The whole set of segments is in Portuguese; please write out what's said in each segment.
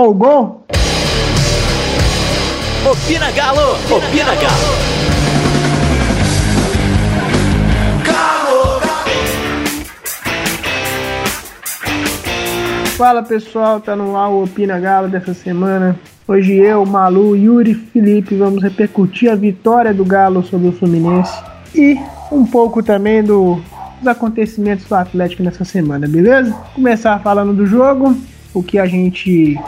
Empolgou? Opina Galo! Opina Galo! Fala pessoal, tá no ar o Opina Galo dessa semana. Hoje eu, Malu, Yuri Felipe vamos repercutir a vitória do Galo sobre o Fluminense e um pouco também do, dos acontecimentos do Atlético nessa semana, beleza? Começar falando do jogo, o que a gente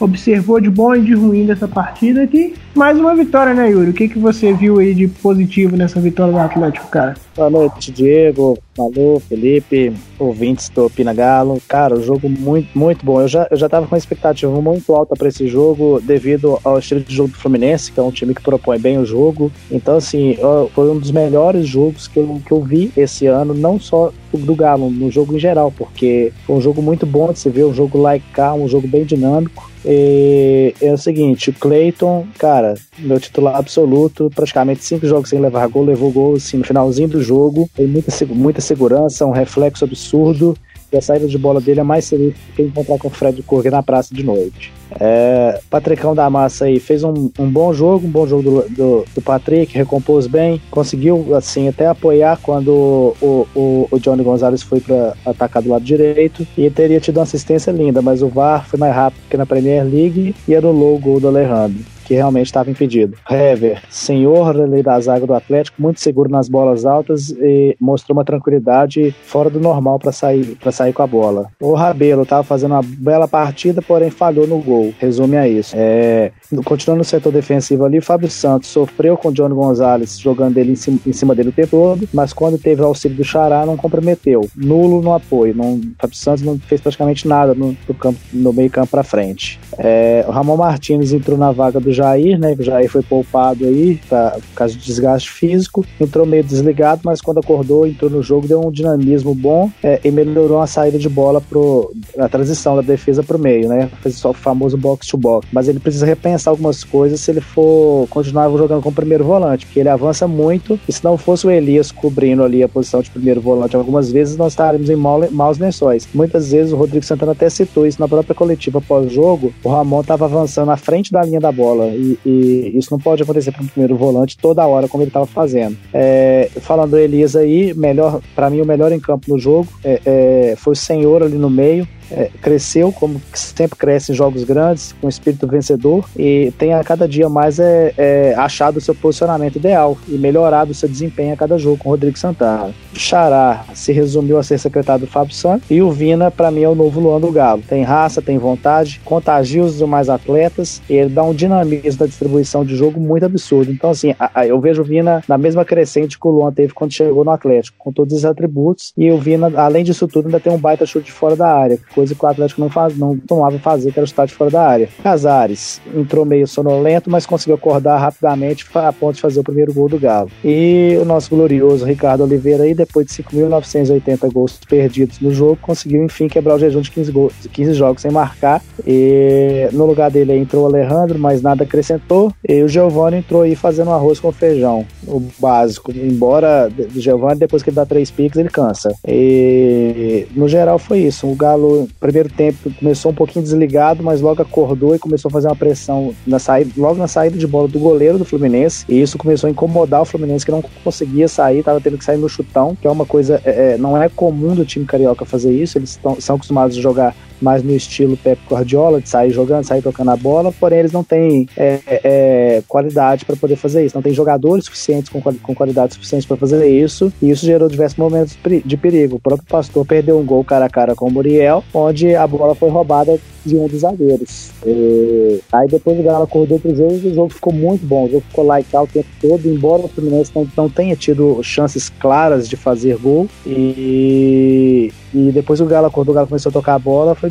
observou de bom e de ruim dessa partida aqui. Mais uma vitória, né, Yuri? O que, que você viu aí de positivo nessa vitória do Atlético, cara? Boa noite, Diego, Malu, Felipe, ouvintes do Pina Galo. Cara, o jogo muito, muito bom. Eu já, eu já tava com uma expectativa muito alta para esse jogo devido ao estilo de jogo do Fluminense, que é um time que propõe bem o jogo. Então, assim, foi um dos melhores jogos que eu, que eu vi esse ano, não só do Galo, no jogo em geral, porque foi um jogo muito bom de se ver, um jogo like um jogo bem dinâmico. E é o seguinte, o Clayton, cara, meu titular absoluto, praticamente cinco jogos sem levar gol, levou gol assim, no finalzinho do jogo, tem muita, muita segurança, um reflexo absurdo, e a saída de bola dele é mais segura que encontrar com o Fred Kurger na praça de noite. É, Patricão da Massa aí fez um, um, bom jogo, um bom jogo do, do, do, Patrick, recompôs bem, conseguiu assim até apoiar quando o, o, o Johnny Gonzalez foi para atacar do lado direito. E teria tido uma assistência linda, mas o VAR foi mais rápido que na Premier League e anulou o gol do Alejandro que realmente estava impedido. Hever, senhor ali da zaga do Atlético, muito seguro nas bolas altas e mostrou uma tranquilidade fora do normal para sair para sair com a bola. O Rabelo estava fazendo uma bela partida, porém falhou no gol. Resume a isso. É, continuando no setor defensivo ali, Fábio Santos sofreu com o Johnny Gonzalez jogando ele em cima, em cima, dele o tempo todo, mas quando teve o auxílio do Xará não comprometeu. Nulo no apoio. Não, Fábio Santos não fez praticamente nada no, no, campo, no meio campo para frente. É, o Ramon Martins entrou na vaga do Jair, né? O Jair foi poupado aí pra, por causa de desgaste físico. Entrou meio desligado, mas quando acordou, entrou no jogo, deu um dinamismo bom é, e melhorou a saída de bola pro, a transição da defesa pro meio, né? Fez só o famoso box to box. Mas ele precisa repensar algumas coisas se ele for continuar jogando como primeiro volante, porque ele avança muito e se não fosse o Elias cobrindo ali a posição de primeiro volante algumas vezes, nós estaríamos em maus lençóis. Muitas vezes o Rodrigo Santana até citou isso na própria coletiva pós-jogo. O Ramon estava avançando à frente da linha da bola e, e isso não pode acontecer para um primeiro volante toda hora como ele estava fazendo. É, falando do Elias aí, melhor para mim o melhor em campo no jogo é, é, foi o Senhor ali no meio é, cresceu, como sempre cresce em jogos grandes, com espírito vencedor, e tem a cada dia mais é, é, achado o seu posicionamento ideal e melhorado o seu desempenho a cada jogo com o Rodrigo Santana. Xará se resumiu a ser secretário do Fábio Santos, e o Vina, para mim, é o novo Luan do Galo. Tem raça, tem vontade, contagia os demais atletas, e ele dá um dinamismo da distribuição de jogo muito absurdo. Então, assim, a, a, eu vejo o Vina na mesma crescente que o Luan teve quando chegou no Atlético, com todos os atributos, e o Vina, além disso tudo, ainda tem um baita chute fora da área, coisa que o Atlético não, faz, não tomava fazer, que era o estádio fora da área. Casares entrou meio sonolento, mas conseguiu acordar rapidamente a ponto de fazer o primeiro gol do Galo. E o nosso glorioso Ricardo Oliveira, aí, depois de 5.980 gols perdidos no jogo, conseguiu enfim quebrar o jejum de 15, gols, 15 jogos sem marcar. E no lugar dele entrou o Alejandro, mas nada acrescentou. E o Giovanni entrou aí fazendo arroz com feijão, o básico. Embora o Giovanni, depois que ele dá três piques, ele cansa. E no geral foi isso. O Galo, primeiro tempo começou um pouquinho desligado, mas logo acordou e começou a fazer uma pressão na saída, logo na saída de bola do goleiro do Fluminense. E isso começou a incomodar o Fluminense, que não conseguia sair, estava tendo que sair no chutão, que é uma coisa, é, é, não é comum do time carioca fazer isso. Eles tão, são acostumados a jogar mais no estilo Pep Guardiola, de sair jogando, sair tocando a bola, porém eles não têm é, é, qualidade para poder fazer isso, não tem jogadores suficientes com, com qualidade suficiente para fazer isso, e isso gerou diversos momentos de perigo. O próprio Pastor perdeu um gol cara a cara com o Muriel, onde a bola foi roubada de um dos zagueiros. E... Aí depois o Galo acordou pro jogo e o jogo ficou muito bom. O jogo ficou lá e tal o tempo todo, embora o Fluminense não tenha tido chances claras de fazer gol. E, e depois o Galo acordou, o Galo começou a tocar a bola, foi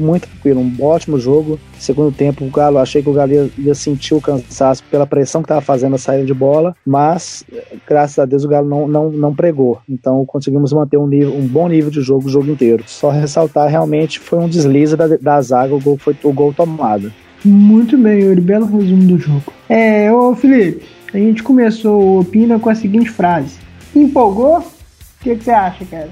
muito tranquilo, um ótimo jogo. Segundo tempo, o Galo, achei que o Galo ia, ia sentir o cansaço pela pressão que estava fazendo a saída de bola, mas graças a Deus o Galo não, não, não pregou. Então conseguimos manter um, nível, um bom nível de jogo o jogo inteiro. Só ressaltar, realmente foi um deslize da, da zaga, o gol foi o gol tomado. Muito bem, Yuri, belo resumo do jogo. É, ô Felipe, a gente começou o Opina com a seguinte frase: Empolgou? O que você acha, cara?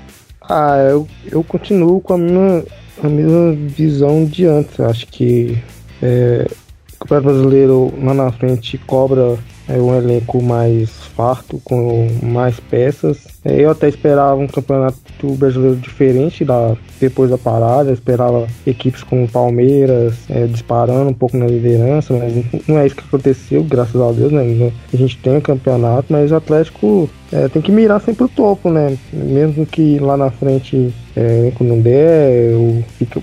Ah, eu, eu continuo com a mesma, a mesma visão de antes. Acho que é, o Campeonato Brasileiro lá na frente cobra é, um elenco mais farto, com mais peças. É, eu até esperava um campeonato brasileiro diferente da, depois da parada. Eu esperava equipes como Palmeiras é, disparando um pouco na liderança, mas não é isso que aconteceu, graças a Deus. Né? A gente tem um campeonato, mas o Atlético é, tem que mirar sempre o topo, né? Mesmo que lá na frente é, quando não der,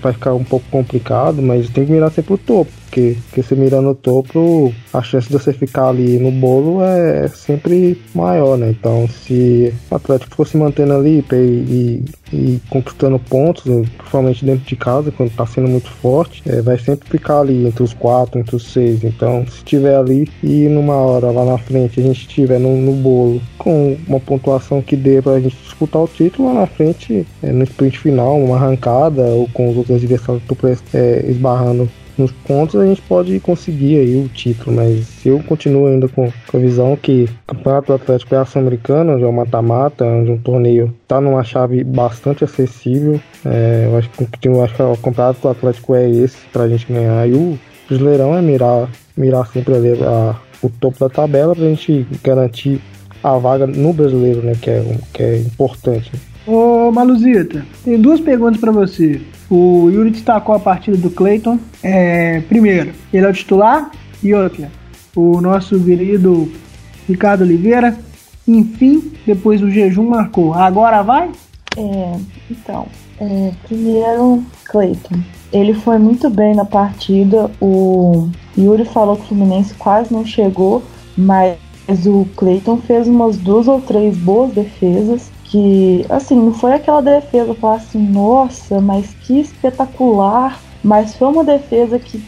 vai ficar um pouco complicado, mas tem que mirar sempre o topo, porque, porque você mirando no topo, a chance de você ficar ali no bolo é sempre maior, né? Então, se o Atlético fosse mantendo ali e, e, e conquistando pontos, principalmente dentro de casa, quando tá sendo muito forte, é, vai sempre ficar ali entre os quatro, entre os seis. Então, se tiver ali e numa hora lá na frente a gente estiver no, no bolo com uma pontuação que dê pra gente disputar o título, lá na frente, é, no sprint final, uma arrancada ou com os outros adversários é, esbarrando nos pontos, a gente pode conseguir aí o título, mas eu continuo ainda com, com a visão que o Campeonato Atlético é ação-americano, onde é um mata-mata, onde um torneio está numa chave bastante acessível. É, eu, acho que, eu acho que o Campeonato Atlético é esse para a gente ganhar. E o Brasileirão é mirar, mirar sempre ali a, o topo da tabela para a gente garantir a vaga no brasileiro, né? Que é, que é importante. Ô Maluzita, tem duas perguntas para você. O Yuri destacou a partida do Clayton. É, primeiro, ele é o titular. E outra, o nosso querido Ricardo Oliveira, enfim, depois do jejum marcou. Agora vai? É, então, é, primeiro, Clayton. Ele foi muito bem na partida. O Yuri falou que o Fluminense quase não chegou, mas o Clayton fez umas duas ou três boas defesas que, assim, não foi aquela defesa falar assim, nossa, mas que espetacular, mas foi uma defesa que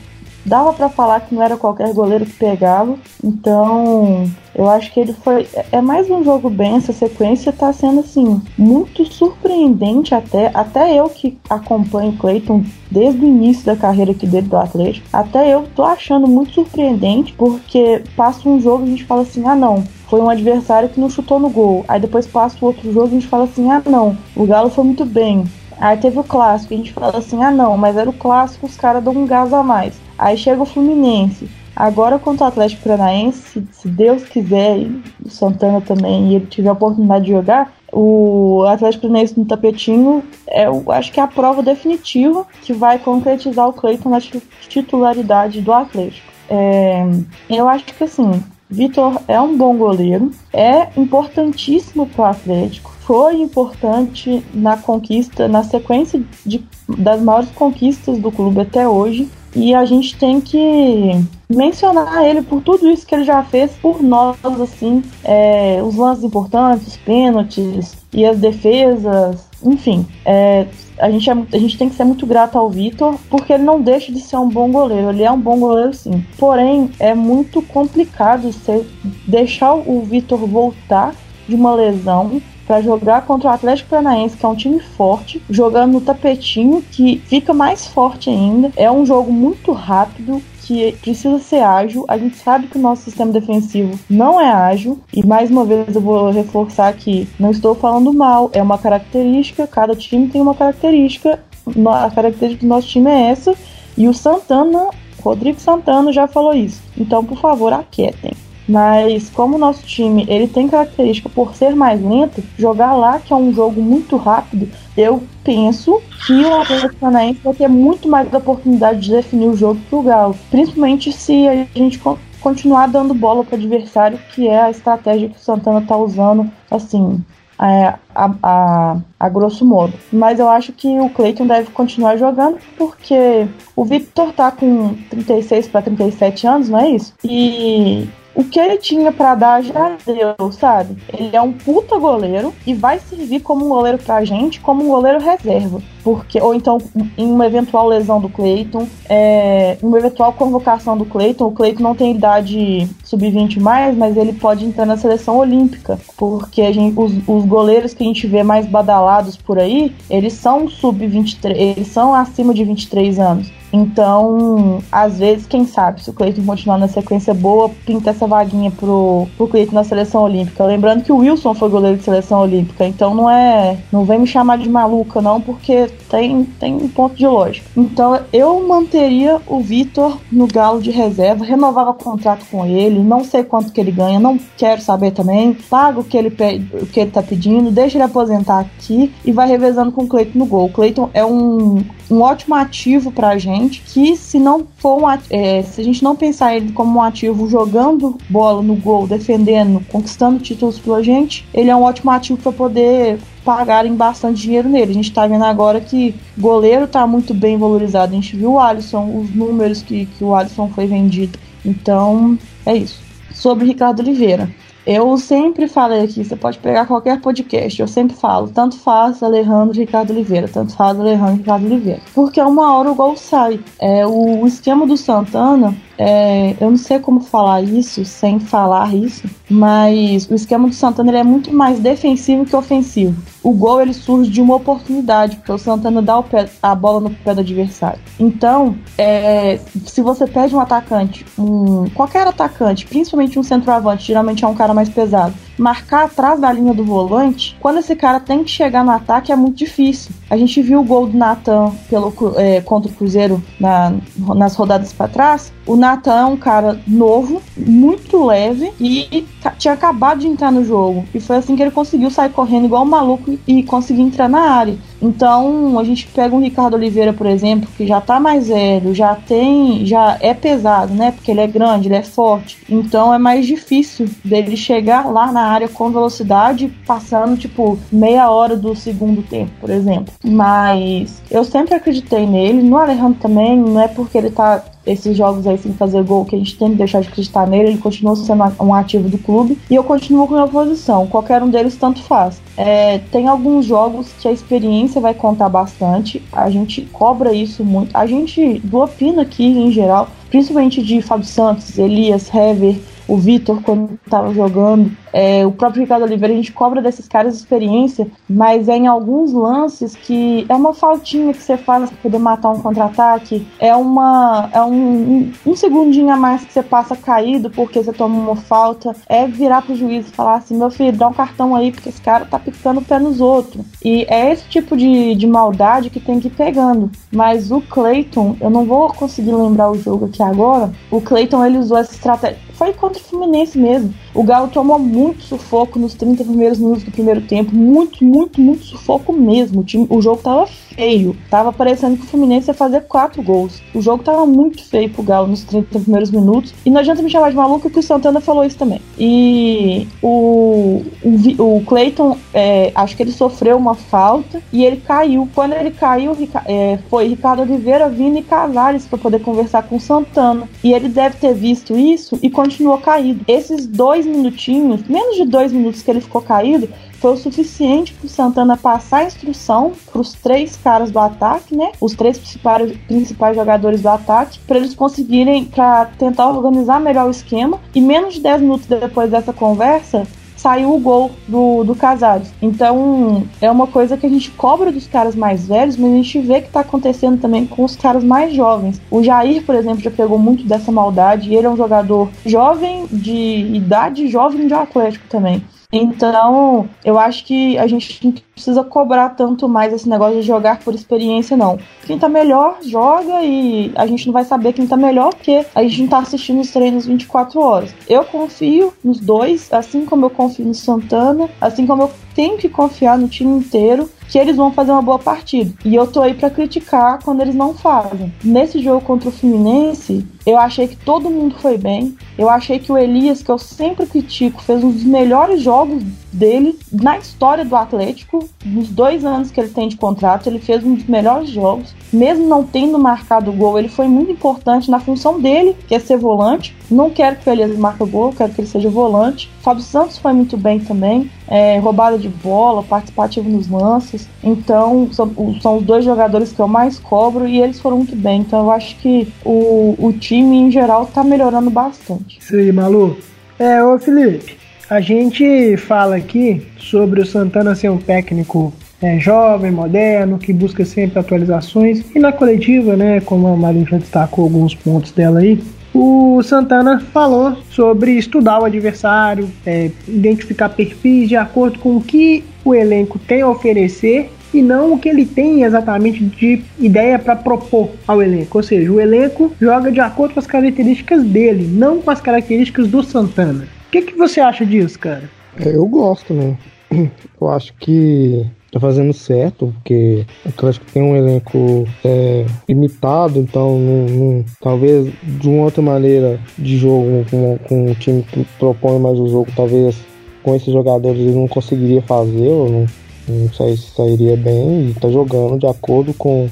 dava para falar que não era qualquer goleiro que pegava. Então, eu acho que ele foi. É mais um jogo bem, essa sequência tá sendo assim, muito surpreendente até. Até eu que acompanho o Clayton desde o início da carreira aqui dele do Atlético, até eu tô achando muito surpreendente, porque passa um jogo e a gente fala assim, ah não, foi um adversário que não chutou no gol. Aí depois passa o outro jogo e a gente fala assim: ah, não, o Galo foi muito bem. Aí teve o clássico, a gente fala assim: ah, não, mas era o clássico, os caras dão um gás a mais. Aí chega o Fluminense. Agora contra o Atlético Paranaense, se Deus quiser, e o Santana também, e ele tiver a oportunidade de jogar, o Atlético Paranaense no tapetinho é, eu acho que é a prova definitiva que vai concretizar o Cleiton na titularidade do Atlético. É, eu acho que assim, Vitor é um bom goleiro, é importantíssimo para o Atlético, foi importante na conquista, na sequência de, das maiores conquistas do clube até hoje. E a gente tem que mencionar ele por tudo isso que ele já fez por nós, assim, é, os lances importantes, os pênaltis e as defesas, enfim. É, a gente, é, a gente tem que ser muito grato ao Vitor, porque ele não deixa de ser um bom goleiro. Ele é um bom goleiro, sim. Porém, é muito complicado ser, deixar o Vitor voltar de uma lesão para jogar contra o Atlético Paranaense, que é um time forte, jogando no tapetinho, que fica mais forte ainda. É um jogo muito rápido, que precisa ser ágil. A gente sabe que o nosso sistema defensivo não é ágil. E mais uma vez eu vou reforçar que não estou falando mal, é uma característica, cada time tem uma característica. A característica do nosso time é essa. E o Santana, Rodrigo Santana já falou isso. Então, por favor, aquietem. Mas como o nosso time ele tem característica por ser mais lento, jogar lá que é um jogo muito rápido, eu penso que o Atlético Paranaense vai ter muito mais oportunidade de definir o jogo que o Galo, principalmente se a gente continuar dando bola para o adversário, que é a estratégia que o Santana está usando, assim, é, a, a, a, grosso modo. Mas eu acho que o Clayton deve continuar jogando porque o Victor tá com 36 para 37 anos, não é isso? E o que ele tinha para dar já deu, sabe? Ele é um puta goleiro e vai servir como um goleiro pra gente, como um goleiro reserva. Porque, ou então, em uma eventual lesão do Cleiton, é, uma eventual convocação do Cleiton, o Cleiton não tem idade sub-20 mais, mas ele pode entrar na seleção olímpica. Porque gente, os, os goleiros que a gente vê mais badalados por aí, eles são sub-23, eles são acima de 23 anos. Então, às vezes, quem sabe, se o Cleiton continuar na sequência boa, pinta essa vaguinha pro, pro Cleiton na seleção olímpica. Lembrando que o Wilson foi goleiro de seleção olímpica, então não é. Não vem me chamar de maluca, não, porque tem, tem um ponto de lógica. Então eu manteria o Vitor no galo de reserva, renovava o contrato com ele, não sei quanto que ele ganha, não quero saber também, paga o que ele, o que ele tá pedindo, deixa ele aposentar aqui e vai revezando com o Cleiton no gol. O Cleiton é um, um ótimo ativo pra gente, que se não for um, é, se a gente não pensar ele como um ativo jogando bola no gol, defendendo, conquistando títulos pela gente, ele é um ótimo ativo para poder pagarem bastante dinheiro nele. A gente tá vendo agora que goleiro tá muito bem valorizado. A gente viu o Alisson, os números que, que o Alisson foi vendido. Então, é isso. Sobre Ricardo Oliveira. Eu sempre falei aqui, você pode pegar qualquer podcast, eu sempre falo, tanto faz Alejandro Ricardo Oliveira, tanto faz Alejandro Ricardo Oliveira. Porque uma hora o gol sai. É, o, esquema do Santana é, eu não sei como falar isso sem falar isso, mas o esquema do Santana é muito mais defensivo que ofensivo. O gol ele surge de uma oportunidade, porque o Santana dá pé, a bola no pé do adversário. Então, é, se você pede um atacante, um, qualquer atacante, principalmente um centroavante, geralmente é um cara mais pesado, marcar atrás da linha do volante, quando esse cara tem que chegar no ataque é muito difícil. A gente viu o gol do Natan pelo, é, contra o Cruzeiro na, nas rodadas para trás. O Natan é um cara novo, muito leve e tinha acabado de entrar no jogo. E foi assim que ele conseguiu sair correndo igual um maluco e conseguir entrar na área. Então, a gente pega um Ricardo Oliveira, por exemplo, que já tá mais velho, já tem, já é pesado, né? Porque ele é grande, ele é forte. Então, é mais difícil dele chegar lá na área com velocidade, passando tipo meia hora do segundo tempo, por exemplo. Mas eu sempre acreditei nele, no Alejandro também, não é porque ele tá esses jogos aí sem fazer gol que a gente tem que deixar de acreditar nele, ele continua sendo um ativo do clube e eu continuo com a minha posição. Qualquer um deles tanto faz. É, tem alguns jogos que a experiência vai contar bastante, a gente cobra isso muito. A gente do Opina aqui em geral, principalmente de Fábio Santos, Elias, Hever, o Vitor quando estava jogando, é, o próprio Ricardo Oliveira, a gente cobra desses caras experiência, mas é em alguns lances que é uma faltinha que você faz para poder matar um contra-ataque, é uma é um, um, segundinho a mais que você passa caído porque você toma uma falta, é virar pro juiz e falar assim, meu filho, dá um cartão aí porque esse cara tá picando o pé nos outros. E é esse tipo de, de maldade que tem que ir pegando. Mas o Clayton, eu não vou conseguir lembrar o jogo aqui agora, o Clayton ele usou essa estratégia, foi contra o Fluminense mesmo. O Galo tomou muito sufoco nos 30 primeiros minutos do primeiro tempo. Muito, muito, muito sufoco mesmo. O, time, o jogo tava feio. Tava parecendo que o Fluminense ia fazer quatro gols. O jogo tava muito feio pro Galo nos 30 primeiros minutos. E não adianta me chamar de maluco que o Santana falou isso também. E o, o, o Clayton, é, acho que ele sofreu uma falta e ele caiu. Quando ele caiu, é, foi Ricardo Oliveira, Vini e Casares para poder conversar com o Santana. E ele deve ter visto isso e continuou caído. Esses dois minutinhos, menos de dois minutos que ele ficou caído, foi o suficiente para o Santana passar a instrução para os três caras do ataque, né? Os três principais, principais jogadores do ataque, para eles conseguirem, para tentar organizar melhor o esquema. E menos de 10 minutos depois dessa conversa, saiu o gol do, do Casares. Então, é uma coisa que a gente cobra dos caras mais velhos, mas a gente vê que tá acontecendo também com os caras mais jovens. O Jair, por exemplo, já pegou muito dessa maldade, e ele é um jogador jovem, de idade jovem de Atlético também. Então, eu acho que a gente não precisa cobrar tanto mais esse negócio de jogar por experiência, não. Quem tá melhor, joga e a gente não vai saber quem tá melhor porque a gente não tá assistindo os treinos 24 horas. Eu confio nos dois, assim como eu confio no Santana, assim como eu tenho que confiar no time inteiro que eles vão fazer uma boa partida. E eu tô aí para criticar quando eles não fazem. Nesse jogo contra o Fluminense, eu achei que todo mundo foi bem. Eu achei que o Elias, que eu sempre critico, fez um dos melhores jogos dele na história do Atlético. Nos dois anos que ele tem de contrato, ele fez um dos melhores jogos. Mesmo não tendo marcado gol, ele foi muito importante na função dele, que é ser volante. Não quero que o Elias marque o gol, quero que ele seja volante. Fábio Santos foi muito bem também. É, roubada de bola, participativo nos lances. Então, são, são, os dois jogadores que eu mais cobro e eles foram muito bem. Então, eu acho que o, o time, em geral, tá melhorando bastante. Isso aí, Malu. É, ô Felipe, a gente fala aqui sobre o Santana ser um técnico é, jovem, moderno, que busca sempre atualizações. E na coletiva, né, como a Malu já destacou alguns pontos dela aí, o Santana falou sobre estudar o adversário, é, identificar perfis de acordo com o que o elenco tem a oferecer e não o que ele tem exatamente de ideia para propor ao elenco. Ou seja, o elenco joga de acordo com as características dele, não com as características do Santana. Que, que você acha disso, cara? É, eu gosto, né? Eu acho que tá fazendo certo, porque o Atlético tem um elenco é, limitado, então não, não, talvez de uma outra maneira de jogo, com, com um time que propõe mais o jogo, talvez com esses jogadores ele não conseguiria fazer, ou não, não sei se sairia bem, e tá jogando de acordo com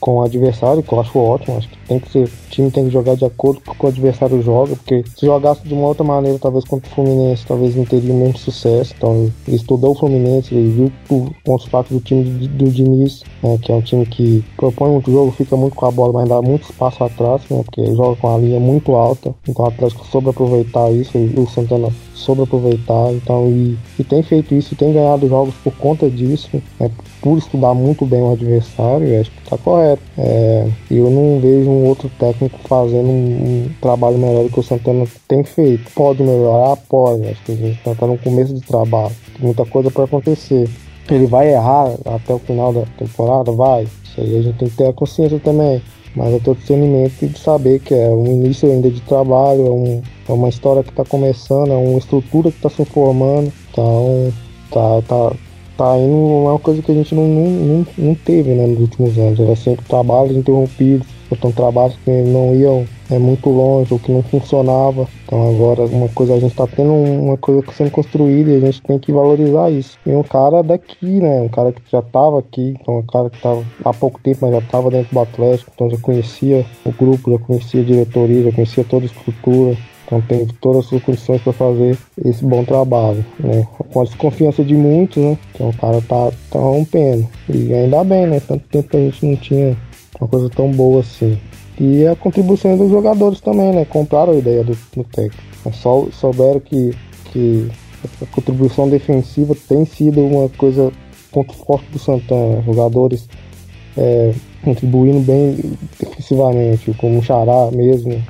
com o adversário, que eu acho ótimo. Acho que tem que ser, o time tem que jogar de acordo com o que o adversário joga, porque se jogasse de uma outra maneira, talvez contra o Fluminense, talvez não teria o mesmo sucesso. Então ele estudou o Fluminense, ele viu o fracos do time do, do Diniz, né, que é um time que propõe muito jogo, fica muito com a bola, mas dá muito espaço atrás, né, porque joga com a linha muito alta. Então o Atlético soube aproveitar isso, e o Santana soube aproveitar, então e, e tem feito isso, e tem ganhado jogos por conta disso, né, por estudar muito bem o adversário, acho que está correto. É, eu não vejo um outro técnico fazendo um, um, trabalho melhor do que o Santana tem feito. Pode melhorar? Pode. Acho que a gente está no começo de trabalho. Tem muita coisa para acontecer. Ele vai errar até o final da temporada? Vai. Isso aí a gente tem que ter a consciência também. Mas eu tenho discernimento de saber que é um início ainda de trabalho, é, um, é uma história que está começando, é uma estrutura que está se formando. Então, tá, tá, tá indo uma coisa que a gente não, não, não, teve né, nos últimos anos. Era sempre trabalhos interrompidos, então trabalhos que não iam é, muito longe ou que não funcionava. Então agora uma coisa a gente está tendo uma coisa sendo construída e a gente tem que valorizar isso. E um cara daqui, né? Um cara que já estava aqui, então um cara que estava há pouco tempo, mas já estava dentro do Atlético, então já conhecia o grupo, já conhecia a diretoria, já conhecia toda a estrutura. Então tem todas as condições para fazer esse bom trabalho, né? Com a desconfiança de muitos, né? Que o cara tá, tá rompendo. E ainda bem, né? Tanto tempo que a gente não tinha uma coisa tão boa assim. E a contribuição dos jogadores também, né? Compraram a ideia do, do técnico. Só souberam que, que a contribuição defensiva tem sido uma coisa ponto forte do Santana. Jogadores é, contribuindo bem defensivamente, como o Xará mesmo,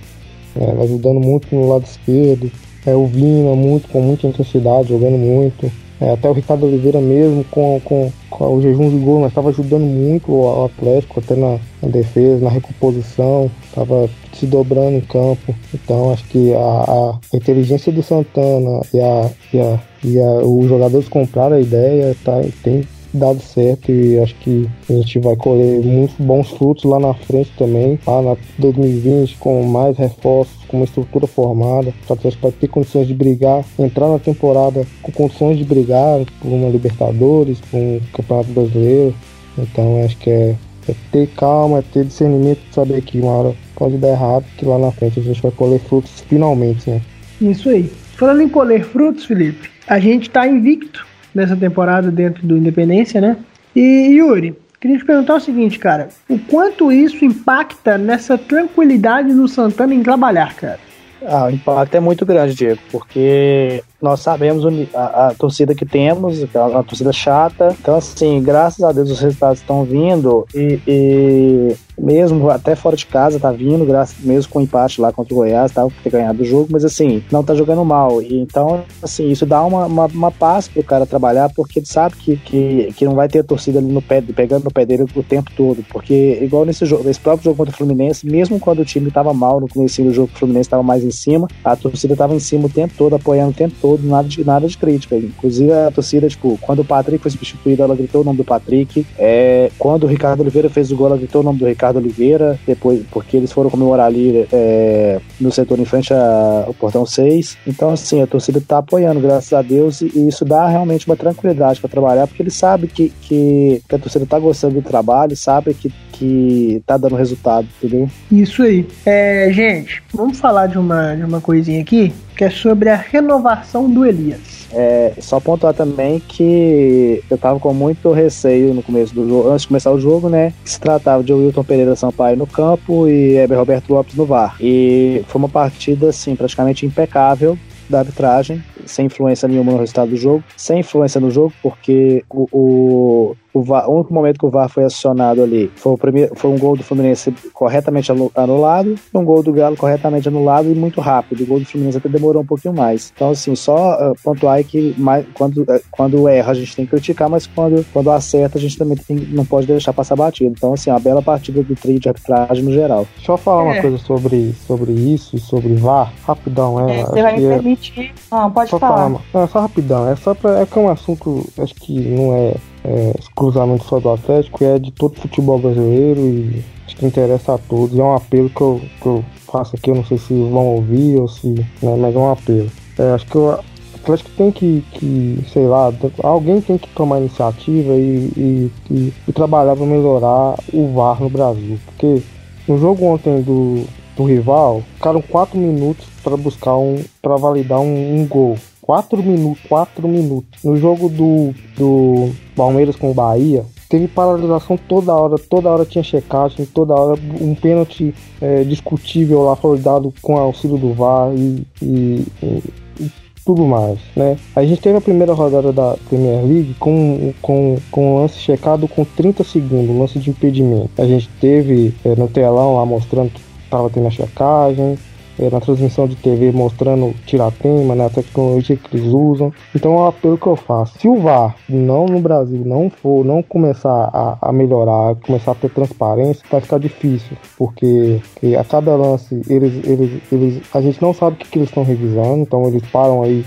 é, ajudando muito no lado esquerdo. É, o Vina muito, com muita intensidade, jogando muito. É, até o Ricardo Oliveira mesmo, com, com, com o jejum de gol, mas estava ajudando muito o, Atlético, até na, na, defesa, na recomposição, estava se dobrando em campo. Então acho que a, a inteligência do Santana e, a, e, a, e a, os jogadores compraram a ideia, tá, tem dado certo e acho que a gente vai colher muitos bons frutos lá na frente também, lá na 2020 com mais reforços, com uma estrutura formada, vai ter condições de brigar, entrar na temporada com condições de brigar por uma Libertadores, por um Campeonato Brasileiro. Então acho que é, é ter calma, é ter discernimento saber que uma hora pode dar errado, que lá na frente a gente vai colher frutos finalmente, né? Isso aí. Falando em colher frutos, Felipe, a gente está invicto nessa temporada dentro do Independência, né? E Yuri, queria te perguntar o seguinte, cara: o quanto isso impacta nessa tranquilidade do Santana em trabalhar, cara? Ah, o impacto é muito grande, Diego, porque nós sabemos a, a torcida que temos, é uma torcida chata. Então, assim, graças a Deus os resultados estão vindo e, e mesmo até fora de casa tá vindo, graças, mesmo com o empate lá contra o Goiás, tá, ter ganhado o jogo, mas assim, não tá jogando mal. E então, assim, isso dá uma, uma, uma paz pro cara trabalhar, porque ele sabe que, que, que não vai ter a torcida ali no pé, pegando no pé dele o tempo todo. Porque, igual nesse jogo, nesse próprio jogo contra o Fluminense, mesmo quando o time tava mal no começo do jogo, o Fluminense tava mais em cima, a torcida tava em cima o tempo todo, apoiando o tempo todo, nada de, nada de crítica. Inclusive, a torcida, tipo, quando o Patrick foi substituído, ela gritou o nome do Patrick. É, quando o Ricardo Oliveira fez o gol, ela gritou o nome do Ricardo Oliveira, depois, porque eles foram comemorar ali é, no setor em frente ao portão 6. Então, assim, a torcida tá apoiando, graças a Deus, e, isso dá realmente uma tranquilidade para trabalhar, porque ele sabe que, que, que, a torcida tá gostando do trabalho, sabe que, que tá dando resultado, entendeu? Isso aí. É, gente, vamos falar de uma, de uma coisinha aqui que é sobre a renovação do Elias. É, só pontuar também que eu tava com muito receio no começo do jogo, antes de começar o jogo, né? Que se tratava de Wilton Pereira Sampaio no campo e Heber Roberto Lopes no VAR. E foi uma partida, assim, praticamente impecável da arbitragem, sem influência nenhuma no resultado do jogo, sem influência no jogo, porque o, o o, VAR, o único momento que o VAR foi acionado ali foi, o primeiro, foi um gol do Fluminense corretamente anulado, um gol do Galo corretamente anulado e muito rápido. O gol do Fluminense até demorou um pouquinho mais. Então, assim, só uh, pontuar que mais, quando, uh, quando erra a gente tem que criticar, mas quando, quando acerta a gente também tem, não pode deixar passar batido. Então, assim, uma bela partida do trio de arbitragem no geral. Deixa eu falar é. uma coisa sobre, sobre isso e sobre VAR, rapidão. É, é você vai me é permitir. Não, pode falar. falar. Não, é só rapidão. É só pra. É que é um assunto, acho que não é é, cruzamento só do Atlético, é de todo o futebol brasileiro e acho que interessa a todos. É um apelo que eu, que eu faço aqui, eu não sei se vão ouvir ou se. Né, mas é um apelo. É, acho que o Atlético tem que, que, sei lá, alguém tem que tomar iniciativa e, e, e, e trabalhar para melhorar o VAR no Brasil. Porque no jogo ontem do, do rival, ficaram 4 minutos para buscar um. para validar um, um gol. 4 minutos, 4 minutos. No jogo do, do Palmeiras com o Bahia, teve paralisação toda hora, toda hora tinha checagem, toda hora um pênalti é, discutível lá foi dado com auxílio do VAR e, e, e, tudo mais, né? A gente teve a primeira rodada da Premier League com, com, com um lance checado com 30 segundos, lance de impedimento. A gente teve é, no telão lá mostrando que estava tendo a checagem, é, na transmissão de TV mostrando tiratema, né, a tecnologia que eles usam. Então é um apelo que eu faço. Se o VAR não no Brasil não for, não começar a, a melhorar, começar a ter transparência, vai ficar difícil, porque a cada lance eles, eles, eles, a gente não sabe o que, que eles estão revisando, então eles param aí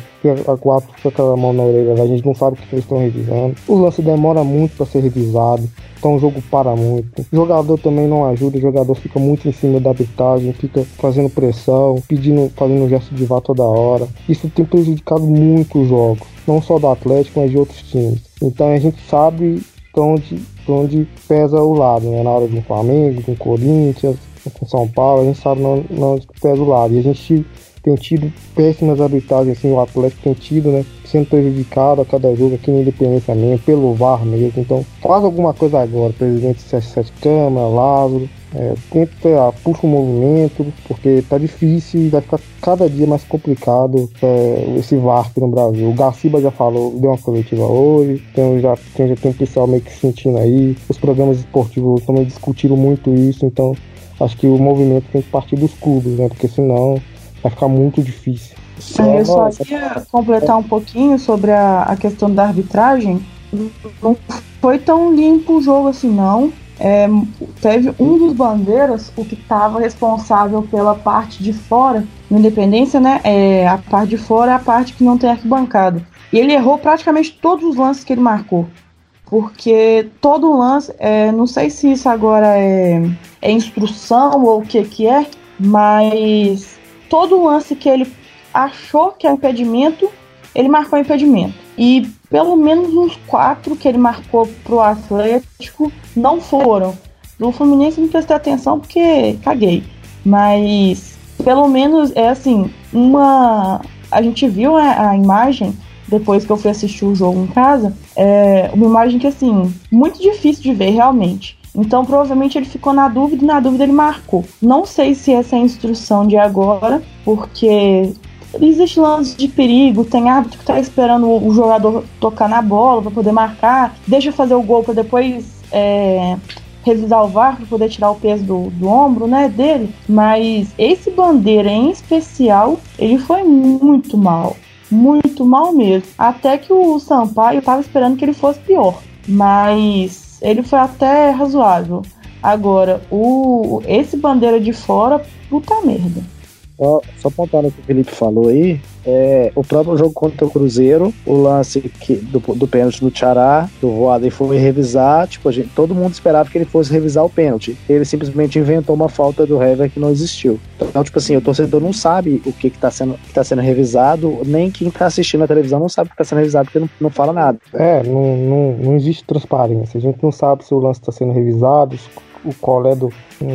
a quatro com aquela mão na orelha, a gente não sabe o que eles estão revisando. O lance demora muito para ser revisado, então o jogo para muito. O jogador também não ajuda, o jogador fica muito em cima da arbitragem, fica fazendo pressão, pedindo, fazendo gesto de vá toda hora. Isso tem prejudicado muito os jogos, não só do Atlético, mas de outros times. Então a gente sabe onde, onde pesa o lado, né? Na hora do Flamengo, com o Corinthians, com São Paulo, a gente sabe onde pesa o lado. E a gente tem tido péssimas arbitragens, assim, o Atlético tem tido, né? Sendo prejudicado a cada jogo aqui na Independência mesmo, pelo VAR mesmo. Então, faz alguma coisa agora, presidente Sete Câmara, Lázaro. É, tenta, puxa o movimento, porque tá difícil e vai ficar cada dia mais complicado é, esse VAR aqui no Brasil. O Garciba já falou, deu uma coletiva hoje, então já, tem, já tem pessoal meio que sentindo aí. Os programas esportivos também discutiram muito isso, então acho que o movimento tem que partir dos clubes, né? Porque senão vai ficar muito difícil. É, eu só ia completar um pouquinho sobre a, a questão da arbitragem. Não foi tão limpo o jogo assim, não. É, teve um dos bandeiras, o que estava responsável pela parte de fora, no Independência, né? É, a parte de fora é a parte que não tem arquibancada. E ele errou praticamente todos os lances que ele marcou. Porque todo lance, é, não sei se isso agora é, é instrução ou o que, que é, mas todo lance que ele achou que é impedimento, ele marcou impedimento. E pelo menos uns quatro que ele marcou pro Atlético não foram. Do Fluminense não prestei atenção porque caguei. Mas pelo menos é assim, uma. A gente viu a, a imagem depois que eu fui assistir o jogo em casa. É uma imagem que assim, muito difícil de ver realmente. Então, provavelmente ele ficou na dúvida e na dúvida ele marcou. Não sei se essa é a instrução de agora, porque existe lance de perigo, tem árbitro que tá esperando o jogador tocar na bola para poder marcar, deixa fazer o gol para depois é, revisar o VAR para poder tirar o peso do, do ombro, né, dele. Mas esse bandeira em especial, ele foi muito mal, muito mal mesmo. Até que o Sampaio tava esperando que ele fosse pior. Mas ele foi até razoável. Agora, o esse bandeira de fora, puta merda. Só, só apontando o que o Felipe falou aí, é, o próprio jogo contra o Cruzeiro, o lance que, do, do pênalti do Tchará, do Voada, e foi revisar, tipo, gente, todo mundo esperava que ele fosse revisar o pênalti. Ele simplesmente inventou uma falta do Hever que não existiu. Então, tipo assim, o torcedor não sabe o que, que, tá, sendo, tá sendo revisado, nem quem tá assistindo a televisão não sabe o que tá sendo revisado, porque não, não fala nada. É, não, não, não existe transparência. A gente não sabe se o lance está sendo revisado, o colé do,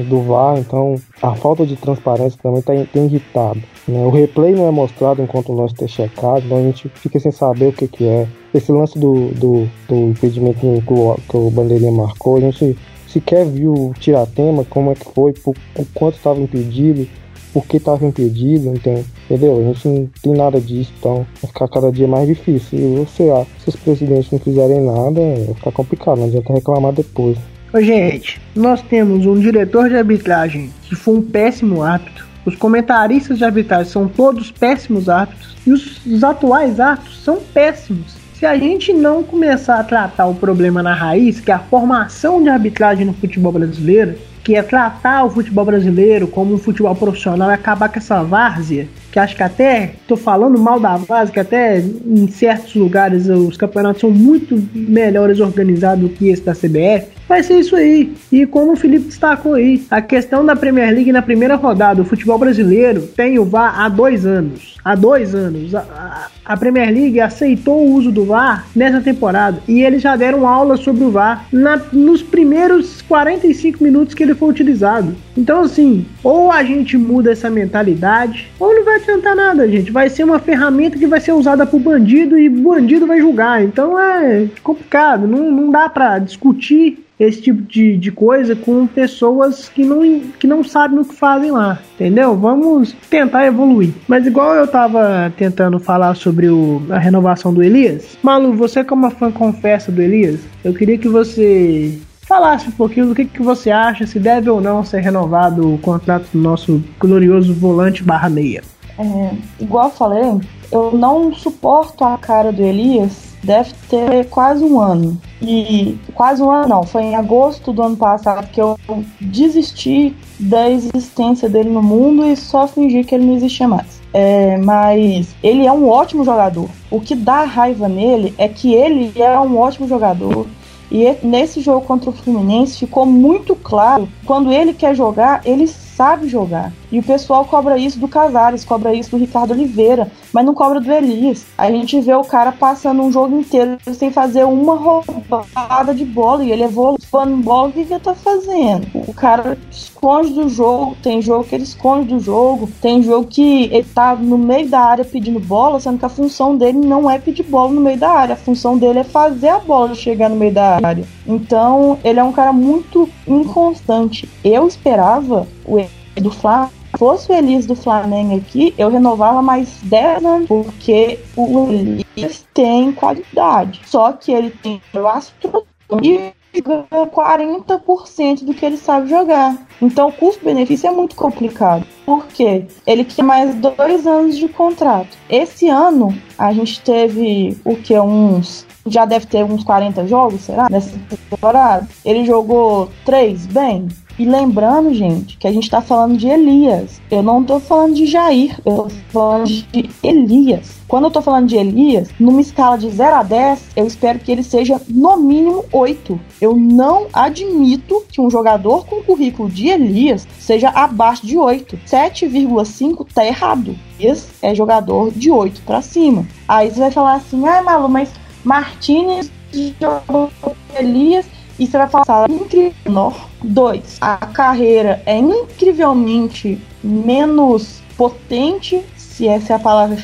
do VAR, então a falta de transparência também está tem irritado. Né? O replay não é mostrado enquanto o lance está checado, então a gente fica sem saber o que, que é. Esse lance do, do, do impedimento que o, que o Bandeirinha marcou, a gente sequer viu o tiratema, como é que foi, por, por quanto estava impedido, por que estava impedido, então, entendeu? A gente não tem nada disso, então vai ficar cada dia mais difícil. E você, ah, se os presidentes não fizerem nada, vai ficar complicado, não adianta reclamar depois. Gente, nós temos um diretor de arbitragem que foi um péssimo árbitro. Os comentaristas de arbitragem são todos péssimos árbitros. E os, os atuais árbitros são péssimos. Se a gente não começar a tratar o problema na raiz, que é a formação de arbitragem no futebol brasileiro, que é tratar o futebol brasileiro como um futebol profissional e acabar com essa várzea, que acho que até tô falando mal da várzea, que até em certos lugares os campeonatos são muito melhores organizados do que esse da CBF, vai ser isso aí. E como o Felipe destacou aí, a questão da Premier League na primeira rodada, o futebol brasileiro tem o VAR há dois anos. Há dois anos. A, a Premier League aceitou o uso do VAR nessa temporada e eles já deram aula sobre o VAR na, nos primeiros 45 minutos que ele foi utilizado. Então, assim, ou a gente muda essa mentalidade, ou não vai adiantar nada, gente. Vai ser uma ferramenta que vai ser usada por bandido e bandido vai julgar. Então é complicado, não, não dá para discutir esse tipo de, de coisa com pessoas que não, que não sabem o que fazem lá, entendeu? Vamos tentar evoluir. Mas igual eu tava tentando falar sobre o, a renovação do Elias, Malu, você como uma fã confessa do Elias, eu queria que você falasse um pouquinho do que, que você acha, se deve ou não ser renovado o contrato do nosso glorioso volante barra meia. É, igual eu falei, eu não suporto a cara do Elias deve ter quase um ano. E quase um ano não, foi em agosto do ano passado que eu desisti da existência dele no mundo e só fingi que ele não existia mais. É, mas ele é um ótimo jogador. O que dá raiva nele é que ele é um ótimo jogador. E nesse jogo contra o Fluminense ficou muito claro, quando ele quer jogar, ele sabe jogar. E o pessoal cobra isso do Casares, cobra isso do Ricardo Oliveira, mas não cobra do Elias. A gente vê o cara passando um jogo inteiro sem fazer uma roubada de bola e ele evoluindo bola, o que, que ele tá fazendo? O cara esconde do jogo, tem jogo que ele esconde do jogo, tem jogo que ele tá no meio da área pedindo bola, sendo que a função dele não é pedir bola no meio da área, a função dele é fazer a bola chegar no meio da área. Então, ele é um cara muito inconstante. Eu esperava o do Flamengo fosse o Elias do Flamengo aqui, eu renovava mais 10 anos, porque o Elias tem qualidade. Só que ele tem astro e 40% do que ele sabe jogar. Então o custo-benefício é muito complicado. Por quê? Ele quer mais dois anos de contrato. Esse ano a gente teve o que? Uns. Já deve ter uns 40 jogos, será? Nessa temporada. Ele jogou três bem. E lembrando, gente, que a gente tá falando de Elias. Eu não tô falando de Jair, eu tô falando de Elias. Quando eu tô falando de Elias, numa escala de 0 a 10, eu espero que ele seja no mínimo 8. Eu não admito que um jogador com currículo de Elias seja abaixo de 8. 7,5 tá errado. Elias é jogador de 8 para cima. Aí você vai falar assim: "Ah, Malu, mas Martinez jogou Elias e você vai falar incrível. Dois, a carreira é incrivelmente menos potente, se essa é a palavra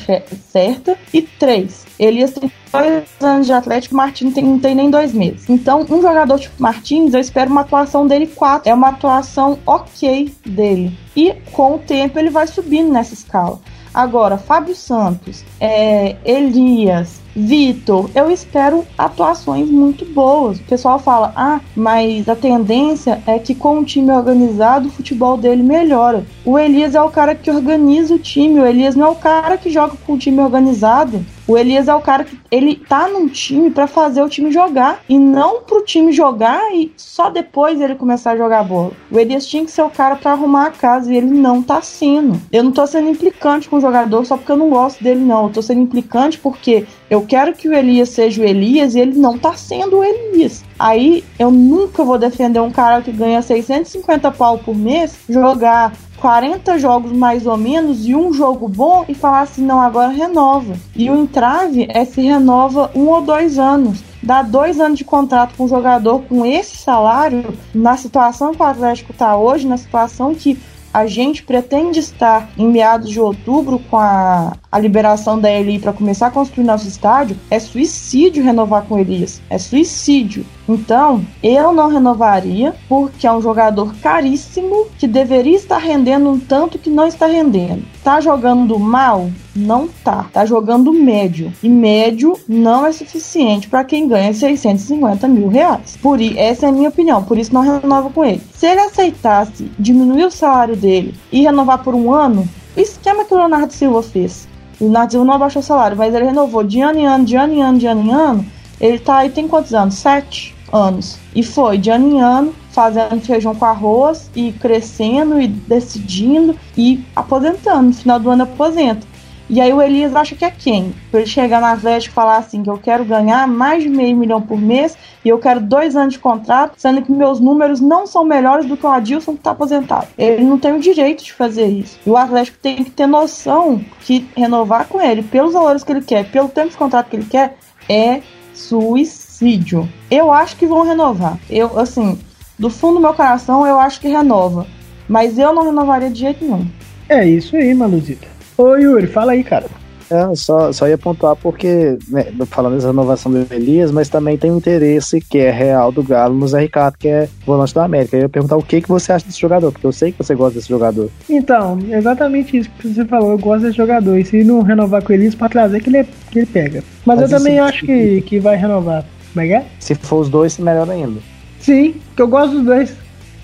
certa. E três, Elias tem dois anos de Atlético, Martins tem, não tem nem dois meses. Então, um jogador tipo Martins, eu espero uma atuação dele quatro. É uma atuação ok dele. E com o tempo ele vai subindo nessa escala. Agora, Fábio Santos, é, Elias, Vitor, eu espero atuações muito boas. O pessoal fala, ah, mas a tendência é que com o time organizado o futebol dele melhora. O Elias é o cara que organiza o time, o Elias não é o cara que joga com o time organizado. O Elias é o cara que ele tá num time para fazer o time jogar e não pro time jogar e só depois ele começar a jogar bola. O Elias tinha que ser o cara para arrumar a casa e ele não tá sendo. Eu não tô sendo implicante com o jogador só porque eu não gosto dele, não. Eu tô sendo implicante porque eu quero que o Elias seja o Elias e ele não tá sendo o Elias. Aí eu nunca vou defender um cara que ganha 650 pau por mês jogar 40 jogos mais ou menos e um jogo bom e falar assim, não, agora renova. E o entrave é se renova um ou dois anos. Dá dois anos de contrato com um jogador com esse salário, na situação que o Atlético está hoje, na situação que a gente pretende estar em meados de outubro com a, a liberação da Eli para começar a construir nosso estádio, é suicídio renovar com Elias. É suicídio. Então, eu não renovaria, porque é um jogador caríssimo que deveria estar rendendo um tanto que não está rendendo. Tá jogando mal? Não tá. Tá jogando médio. E médio não é suficiente para quem ganha 650 mil reais. Por essa é a minha opinião. Por isso não renova com ele. Se ele aceitasse diminuir o salário dele e renovar por um ano, o esquema que o Leonardo Silva fez. O Leonardo Silva não abaixou o salário, mas ele renovou de ano em ano, de ano em ano, de ano em ano. Ele tá aí, tem quantos anos? Sete anos. E foi de ano em ano, fazendo feijão com arroz e crescendo e decidindo e aposentando. No final do ano aposenta. E aí o Elias acha que é quem? Pra ele chegar na Atlético e falar assim que eu quero ganhar mais de meio milhão por mês e eu quero dois anos de contrato, sendo que meus números não são melhores do que o Adilson que tá aposentado. Ele não tem o direito de fazer isso. E o Atlético tem que ter noção que renovar com ele, pelos valores que ele quer, pelo tempo de contrato que ele quer, é suicídio. Eu acho que vão renovar. Eu, assim, do fundo do meu coração, eu acho que renova. Mas eu não renovaria de jeito nenhum. É isso aí, Maluzita. Ô Yuri, fala aí, cara. É, só, só ia pontuar porque, né, falando dessa renovação do Elias, mas também tem um interesse que é real do Galo no Zé Ricardo, que é volante do América. Eu ia perguntar o que, que você acha desse jogador, porque eu sei que você gosta desse jogador. Então, exatamente isso que você falou, eu gosto desse jogador. E se não renovar com o Elias, pode trazer que ele, que ele pega. Mas, mas eu também acho que, que vai renovar. Como é que é? Se for os dois, melhor ainda. Sim, que eu gosto dos dois.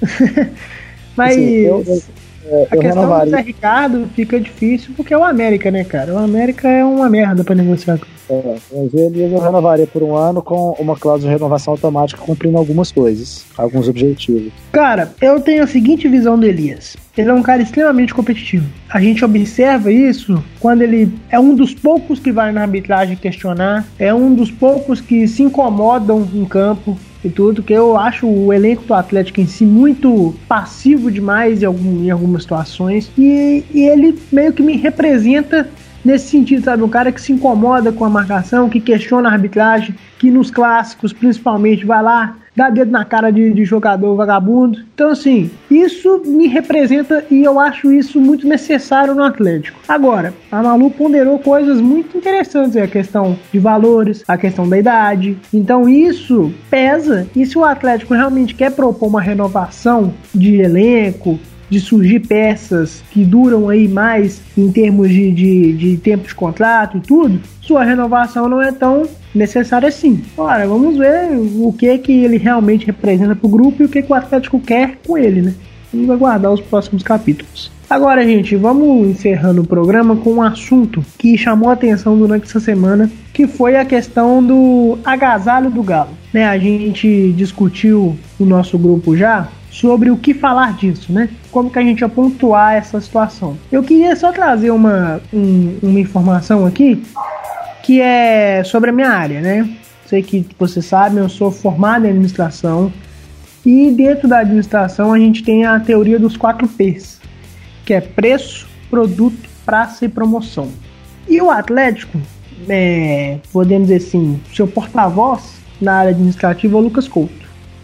mas. Sim, eu, eu é, a questão renovaria. do Zé Ricardo fica difícil porque é o América, né, cara? O América é uma merda pra negociar. É, mas Elias eu renovaria por um ano com uma cláusula de renovação automática cumprindo algumas coisas, alguns objetivos. Cara, eu tenho a seguinte visão do Elias. Ele é um cara extremamente competitivo. A gente observa isso quando ele é um dos poucos que vai na arbitragem questionar, é um dos poucos que se incomodam em campo, e tudo, que eu acho o elenco do Atlético em si muito passivo demais em, algum, em algumas situações. E, e ele meio que me representa nesse sentido, sabe? Um cara que se incomoda com a marcação, que questiona a arbitragem, que nos clássicos, principalmente, vai lá, dá dedo na cara de, de, jogador vagabundo. Então, assim, isso me representa e eu acho isso muito necessário no Atlético. Agora, a Malu ponderou coisas muito interessantes, a questão de valores, a questão da idade. Então, isso pesa. E se o Atlético realmente quer propor uma renovação de elenco, de surgir peças que duram aí mais em termos de, de, de tempo de contrato e tudo, sua renovação não é tão necessária assim. Ora, vamos ver o que que ele realmente representa para o grupo e o que, que o Atlético quer com ele, né? Vamos aguardar os próximos capítulos. Agora, gente, vamos encerrando o programa com um assunto que chamou a atenção durante essa semana, que foi a questão do agasalho do Galo. Né, a gente discutiu no nosso grupo já sobre o que falar disso, né? Como que a gente ia pontuar essa situação. Eu queria só trazer uma, um, uma informação aqui que é sobre a minha área, né? Sei que você sabe, eu sou formado em administração e dentro da administração a gente tem a teoria dos 4 P's, que é preço, produto, praça e promoção. E o Atlético, é, podemos dizer assim, seu porta-voz na área administrativa é o Lucas Couto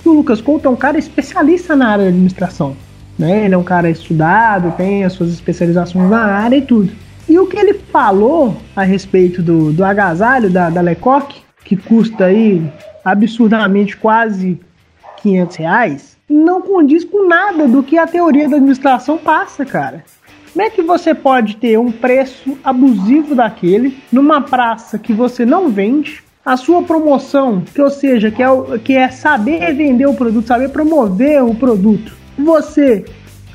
o Lucas Couto é um cara especialista na área de administração. Né? Ele é um cara estudado, tem as suas especializações na área e tudo. E o que ele falou a respeito do, do agasalho da, da Lecoq, que custa aí absurdamente quase 500 reais, não condiz com nada do que a teoria da administração passa, cara. Como é que você pode ter um preço abusivo daquele numa praça que você não vende, a sua promoção, que ou seja, que é, que é saber vender o produto, saber promover o produto. Você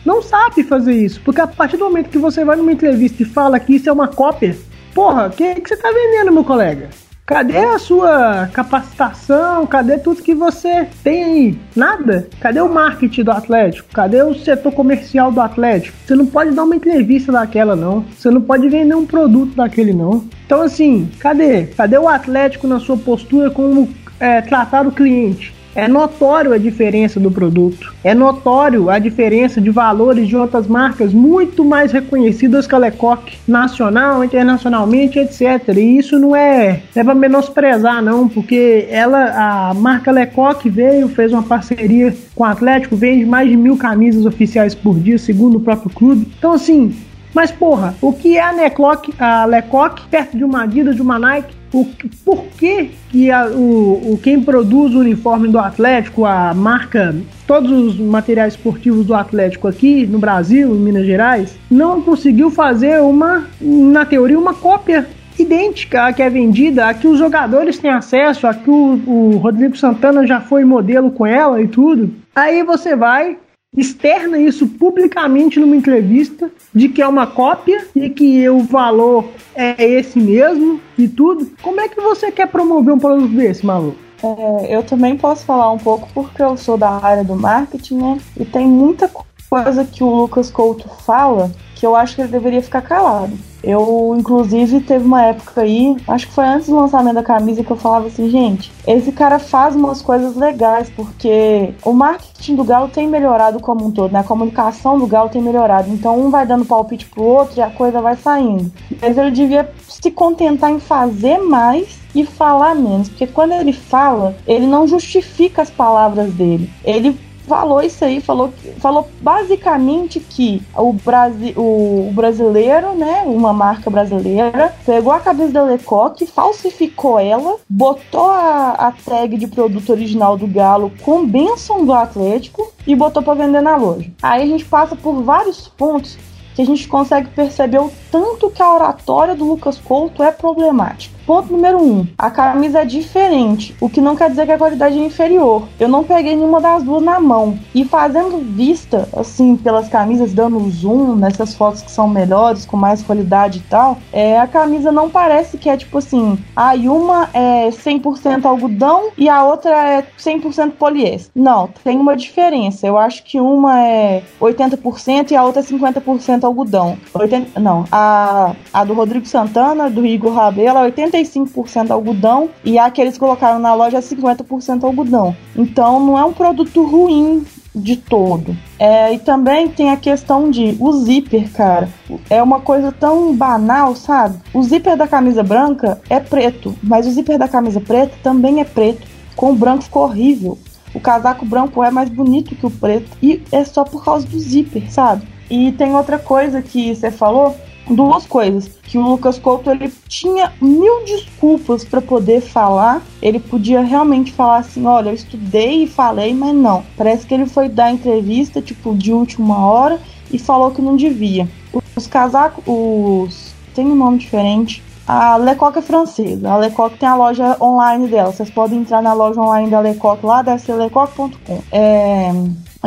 não sabe fazer isso, porque a partir do momento que você vai numa entrevista e fala que isso é uma cópia, porra, o que, que você está vendendo, meu colega? Cadê a sua capacitação? Cadê tudo que você tem aí? Nada? Cadê o marketing do Atlético? Cadê o setor comercial do Atlético? Você não pode dar uma entrevista daquela, não. Você não pode vender um produto daquele, não. Então, assim, cadê? Cadê o Atlético na sua postura como é, tratar o cliente? É notório a diferença do produto. É notório a diferença de valores de outras marcas muito mais reconhecidas que a Lecoq, nacional, internacionalmente, etc. E isso não é, é para menosprezar, não, porque ela, a marca Lecoq veio, fez uma parceria com o Atlético, vende mais de mil camisas oficiais por dia, segundo o próprio clube. Então, assim, mas porra, o que é a Lecoq, a Lecoq perto de uma Adidas, de uma Nike? O por que, que a, o, o quem produz o uniforme do Atlético, a marca, todos os materiais esportivos do Atlético aqui no Brasil, em Minas Gerais, não conseguiu fazer uma, na teoria, uma cópia idêntica à que é vendida, a que os jogadores têm acesso, a que o, o Rodrigo Santana já foi modelo com ela e tudo. Aí você vai externa isso publicamente numa entrevista de que é uma cópia e que o valor é esse mesmo e tudo. Como é que você quer promover um produto desse, maluco? É, eu também posso falar um pouco porque eu sou da área do marketing, né? E tem muita coisa que o Lucas Couto fala que eu acho que ele deveria ficar calado. Eu, inclusive, teve uma época aí, acho que foi antes do lançamento da camisa, que eu falava assim, gente, esse cara faz umas coisas legais, porque o marketing do Galo tem melhorado como um todo, né? A comunicação do Galo tem melhorado. Então, um vai dando palpite pro outro e a coisa vai saindo. Mas ele devia se contentar em fazer mais e falar menos, porque quando ele fala, ele não justifica as palavras dele. Ele falou isso aí, falou, falou basicamente que o, Brasi, o, o brasileiro, né, uma marca brasileira, pegou a cabeça da Lecoq, falsificou ela, botou a, a tag de produto original do Galo com bênção do Atlético e botou para vender na loja. Aí a gente passa por vários pontos que a gente consegue perceber o tanto que a oratória do Lucas Couto é problemática. Ponto número um, a camisa é diferente, o que não quer dizer que a qualidade é inferior. Eu não peguei nenhuma das duas na mão. E fazendo vista, assim, pelas camisas, dando zoom nessas fotos que são melhores, com mais qualidade e tal, é, a camisa não parece que é tipo assim, a uma é 100% algodão e a outra é 100% poliéster. Não, tem uma diferença. Eu acho que uma é 80% e a outra é 50% algodão. 80, não, a, a do Rodrigo Santana, do Igor Rabela, é 80 75% algodão e a que eles colocaram na loja é 50% algodão. Então não é um produto ruim de todo. É, e também tem a questão de o zíper, cara. É uma coisa tão banal, sabe? O zíper da camisa branca é preto, mas o zíper da camisa preta também é preto. Com o branco ficou horrível. O casaco branco é mais bonito que o preto. E é só por causa do zíper, sabe? E tem outra coisa que você falou duas coisas que o Lucas Couto ele tinha mil desculpas para poder falar ele podia realmente falar assim olha eu estudei e falei mas não parece que ele foi dar entrevista tipo de última hora e falou que não devia os casacos os tem um nome diferente a Lecoq é francesa. A Lecoq tem a loja online dela. Vocês podem entrar na loja online da Lecoq lá, deve ser lecoq.com. É,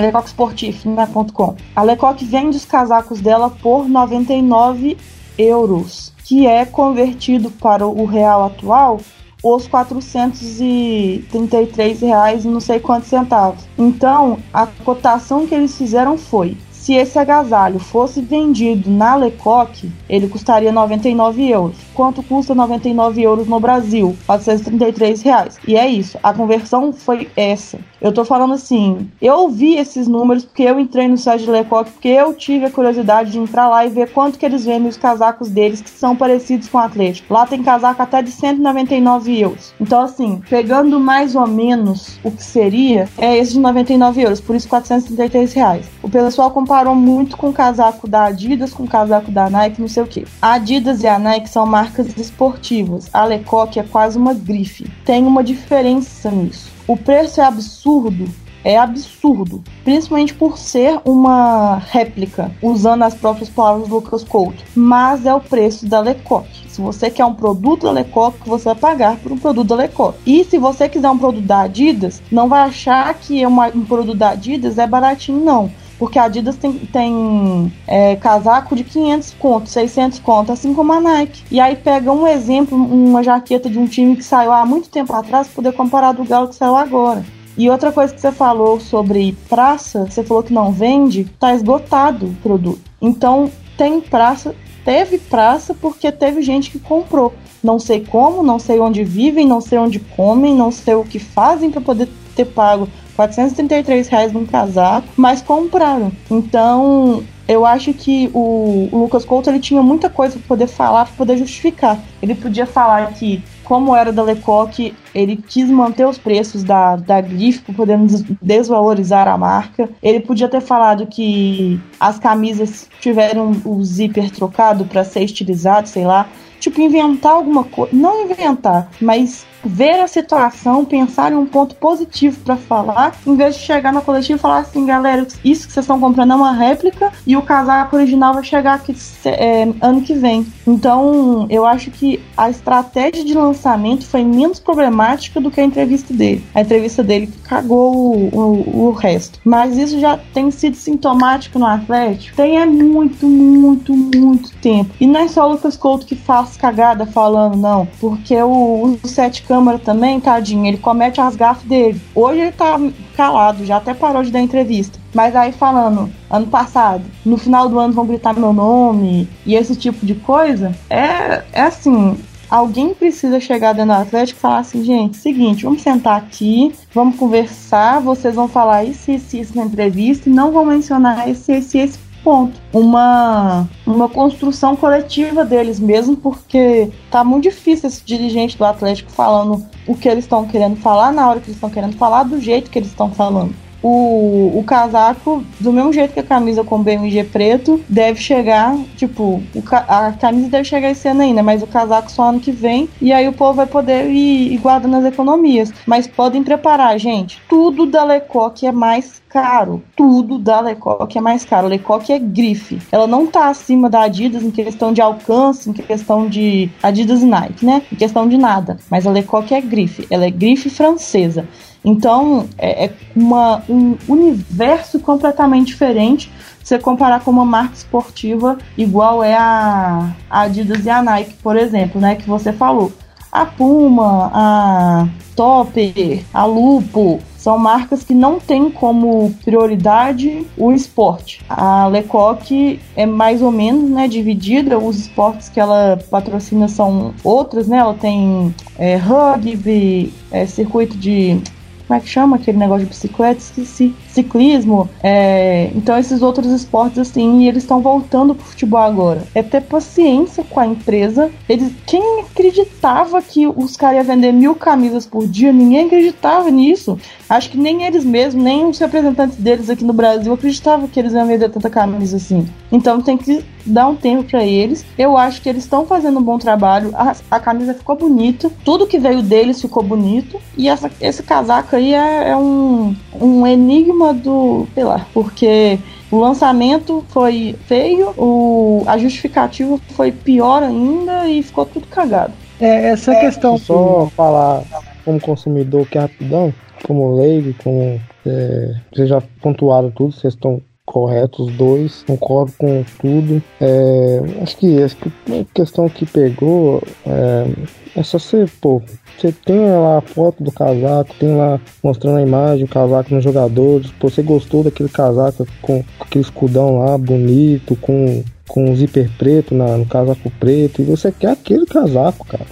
lecoqsportif.com. A Lecoq vende os casacos dela por 99 euros, que é convertido para o real atual os 433 reais e não sei quantos centavos. Então, a cotação que eles fizeram foi se esse agasalho fosse vendido na Lecoq, ele custaria 99 euros. Quanto custa 99 euros no Brasil? 433 reais. E é isso. A conversão foi essa. Eu tô falando assim, eu vi esses números porque eu entrei no site de Lecoq, porque eu tive a curiosidade de entrar lá e ver quanto que eles vendem os casacos deles que são parecidos com o Atlético. Lá tem casaco até de 199 euros. Então, assim, pegando mais ou menos o que seria, é esse de 99 euros, por isso 433 reais. O pessoal comparou muito com o casaco da Adidas, com o casaco da Nike, não sei o que. A Adidas e a Nike são marcas esportivas. A Lecoq é quase uma grife. Tem uma diferença nisso. O preço é absurdo, é absurdo, principalmente por ser uma réplica, usando as próprias palavras do Lucas Couto. Mas é o preço da Lecoq. Se você quer um produto da Lecoq, você vai pagar por um produto da Lecoq. E se você quiser um produto da Adidas, não vai achar que uma, um produto da Adidas é baratinho, não porque a Adidas tem, tem é, casaco de 500 conto, 600 conto, assim como a Nike. E aí pega um exemplo, uma jaqueta de um time que saiu há muito tempo atrás, poder comparar do Galo que saiu agora. E outra coisa que você falou sobre praça, você falou que não vende, tá esgotado o produto. Então tem praça, teve praça porque teve gente que comprou. Não sei como, não sei onde vivem, não sei onde comem, não sei o que fazem para poder ter pago 433 reais num casaco, mas compraram. Então, eu acho que o, Lucas Couto ele tinha muita coisa para poder falar, para poder justificar. Ele podia falar que, como era da Lecoq, ele quis manter os preços da, da grife poder desvalorizar a marca. Ele podia ter falado que as camisas tiveram o zíper trocado para ser estilizado, sei lá. tipo, inventar alguma coisa. Não inventar, mas ver a situação, pensar em um ponto positivo para falar, em vez de chegar na coletiva e falar assim, galera, isso que vocês estão comprando é uma réplica e o casaco original vai chegar aqui é, ano que vem. Então, eu acho que a estratégia de lançamento foi menos problemática do que a entrevista dele. A entrevista dele cagou o, o, o resto. Mas isso já tem sido sintomático no Atlético. Tem é muito, muito, muito tempo. E não é só o Lucas Couto que faz cagada falando, não. Porque o, o Sete Câmara também, tadinho, ele comete as gafas dele. Hoje ele tá calado, já até parou de dar entrevista. Mas aí falando, ano passado, no final do ano vão gritar meu nome e esse tipo de coisa, é, é assim, alguém precisa chegar dentro do Atlético e falar assim, gente, seguinte, vamos sentar aqui, vamos conversar, vocês vão falar isso, isso, isso na entrevista e não vão mencionar esse, esse, esse ponto. Uma, uma construção coletiva deles mesmo, porque tá muito difícil esse dirigente do Atlético falando o que eles estão querendo falar na hora que eles estão querendo falar, do jeito que eles estão falando o, o casaco, do mesmo jeito que a camisa com BMG preto, deve chegar, tipo, o, a camisa deve chegar esse ano ainda, mas o casaco só ano que vem, e aí o povo vai poder ir, ir guardando as economias. Mas podem preparar, gente, tudo da Lecoq é mais caro. Tudo da Lecoq é mais caro. Lecoq é grife. Ela não tá acima da Adidas em questão de alcance, em questão de Adidas e Nike, né? Em questão de nada. Mas a Lecoq é grife. Ela é grife francesa. Então, é, é uma, um universo completamente diferente você comparar com uma marca esportiva igual é a, a Adidas e a Nike, por exemplo, né, que você falou. A Puma, a Topper, a Lupo, são marcas que não têm como prioridade o esporte. A Lecoq é mais ou menos né, dividida, os esportes que ela patrocina são outros, né? Ela tem é, rugby, é, circuito de como é que chama aquele negócio de bicicleta? Esqueci. Ciclismo. É, então, esses outros esportes, assim, e eles estão voltando pro futebol agora. É ter paciência com a empresa. Eles, quem acreditava que os caras iam vender mil camisas por dia? Ninguém acreditava nisso. Acho que nem eles mesmos, nem os representantes deles aqui no Brasil acreditavam que eles iam vender tanta camisa assim. Então tem que dar um tempo para eles. Eu acho que eles estão fazendo um bom trabalho. A, a, camisa ficou bonita, tudo que veio deles ficou bonito. E essa, esse casaco aí é, é um, um enigma do. sei lá, porque. O lançamento foi feio, o, a justificativa foi pior ainda e ficou tudo cagado. É, essa é, questão. Só falar como consumidor que é rapidão, como leigo, como é, vocês já pontuaram tudo, vocês estão corretos os dois, concordo com tudo. É, acho que acho que a questão que pegou é, é só você, pô, você tem lá a foto do casaco, tem lá mostrando a imagem, o casaco nos jogadores, pô, você gostou daquele casaco com, com aquele escudão lá bonito, com com o zíper preto na, no casaco preto, e você quer aquele casaco, cara.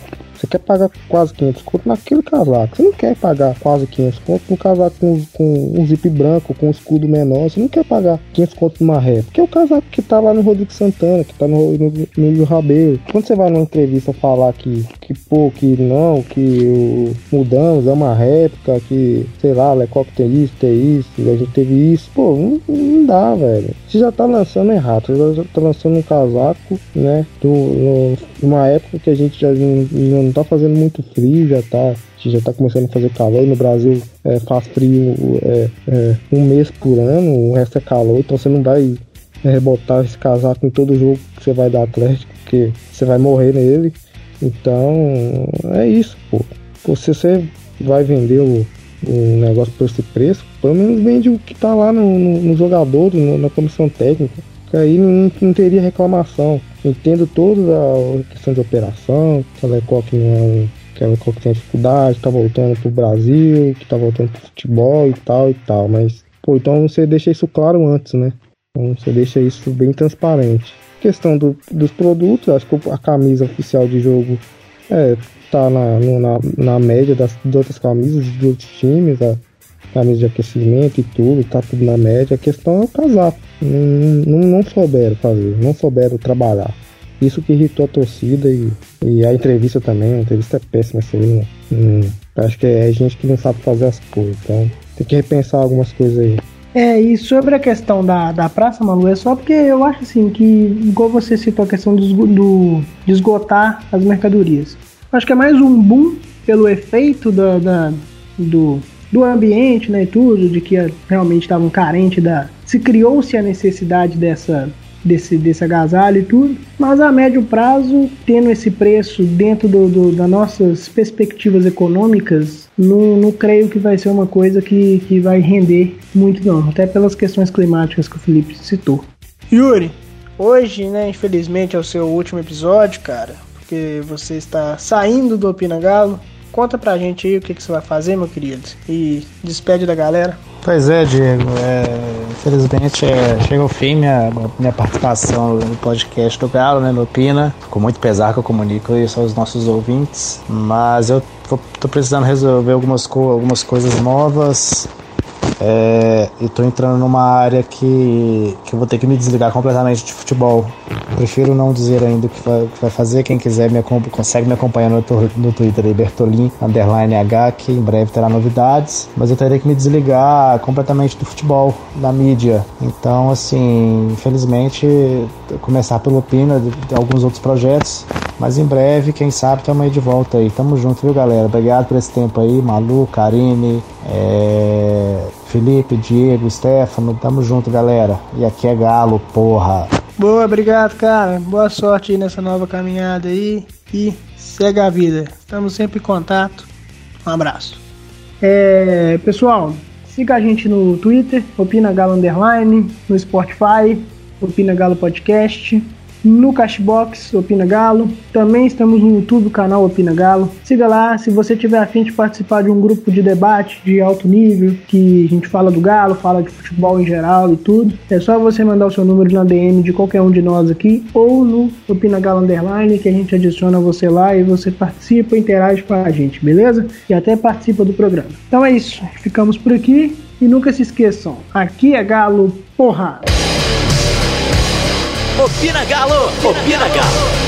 Você quer pagar quase 500 conto naquele casaco. Você não quer pagar quase 500 conto num casaco com, com um zip branco, com um escudo menor. Você não quer pagar 500 conto numa ré. Porque é o casaco que tá lá no Rodrigo Santana, que tá no, no, no Rabelo. Quando você vai numa entrevista falar que, que pô, que não, que o mudamos, é uma réplica, que sei lá, Lecoq tem isso, tem isso, a gente teve isso. Pô, não, não dá, velho. Você já tá lançando errado. Você já tá lançando um casaco, né? Do, no, numa época que a gente já não tá fazendo muito frio, já tá, já tá começando a fazer calor. No Brasil é, faz frio é, é, um mês por ano, o resto é calor, então você não vai é, botar esse casaco em todo jogo que você vai dar Atlético, porque você vai morrer nele. Então é isso, pô. se você vai vender o, o negócio por esse preço, pelo menos vende o que tá lá no, no, no jogador, no, na comissão técnica. Que aí não, não teria reclamação. Entendo toda a questão de operação, que não é um que a Lecoq tem dificuldade, tá voltando pro Brasil, que tá voltando pro futebol e tal e tal, mas, pô, então você deixa isso claro antes, né? Então você deixa isso bem transparente. Questão do, dos produtos, acho que a camisa oficial de jogo é, tá na, na, na média das, das outras camisas de outros times, a camisa de aquecimento e tudo, tá tudo na média. A questão é o casaco. Não, não, não souberam fazer, não souberam trabalhar. Isso que irritou a torcida e, e a entrevista também. A entrevista é péssima, assim. Hum, acho que é gente que não sabe fazer as coisas. Então tem que repensar algumas coisas aí. É, e sobre a questão da, da praça, Malu, é só porque eu acho assim que, igual você citou a questão do, do, de esgotar as mercadorias. Acho que é mais um boom pelo efeito da, da do, do ambiente, né, e tudo, de que realmente estavam carentes da... Se criou-se a necessidade dessa, desse, desse agasalho e tudo, mas a médio prazo, tendo esse preço dentro do, do, das nossas perspectivas econômicas, não, não creio que vai ser uma coisa que, que vai render muito não, até pelas questões climáticas que o Felipe citou. Yuri, hoje, né, infelizmente é o seu último episódio, cara, porque você está saindo do Opina Galo. Conta pra gente aí o que, que você vai fazer, meu querido, e despede da galera. Pois é, Diego. É, infelizmente é, chega ao fim minha, minha participação no podcast do Galo, né, no Pina. Com muito pesar que eu comunico isso aos nossos ouvintes. Mas eu tô, tô precisando resolver algumas, co algumas coisas novas. É, e tô entrando numa área que, que eu vou ter que me desligar completamente de futebol. Prefiro não dizer ainda o que vai, que vai fazer. Quem quiser me consegue me acompanhar no, no Twitter aí, Bertolin, underline H, que em breve terá novidades. Mas eu terei que me desligar completamente do futebol, da mídia. Então, assim, infelizmente, começar pelo Pina, alguns outros projetos. Mas em breve, quem sabe, estamos aí de volta aí. Tamo junto, viu, galera? Obrigado por esse tempo aí. Malu, Karine, é... Felipe, Diego, Stefano. Tamo junto, galera. E aqui é Galo, porra. Boa, obrigado, cara. Boa sorte aí nessa nova caminhada aí. E segue a vida. Estamos sempre em contato. Um abraço. É, pessoal, siga a gente no Twitter, Opina Galo Underline, no Spotify, Opina Galo Podcast no Cashbox Opina Galo. Também estamos no YouTube, canal Opina Galo. Siga lá, se você tiver afim de participar de um grupo de debate de alto nível, que a gente fala do Galo, fala de futebol em geral e tudo, é só você mandar o seu número na DM de qualquer um de nós aqui ou no Opina Galo Underline, que a gente adiciona você lá e você participa, interage com a gente, beleza? E até participa do programa. Então é isso, ficamos por aqui e nunca se esqueçam, aqui é Galo, porra! Opina Galo! Opina Galo!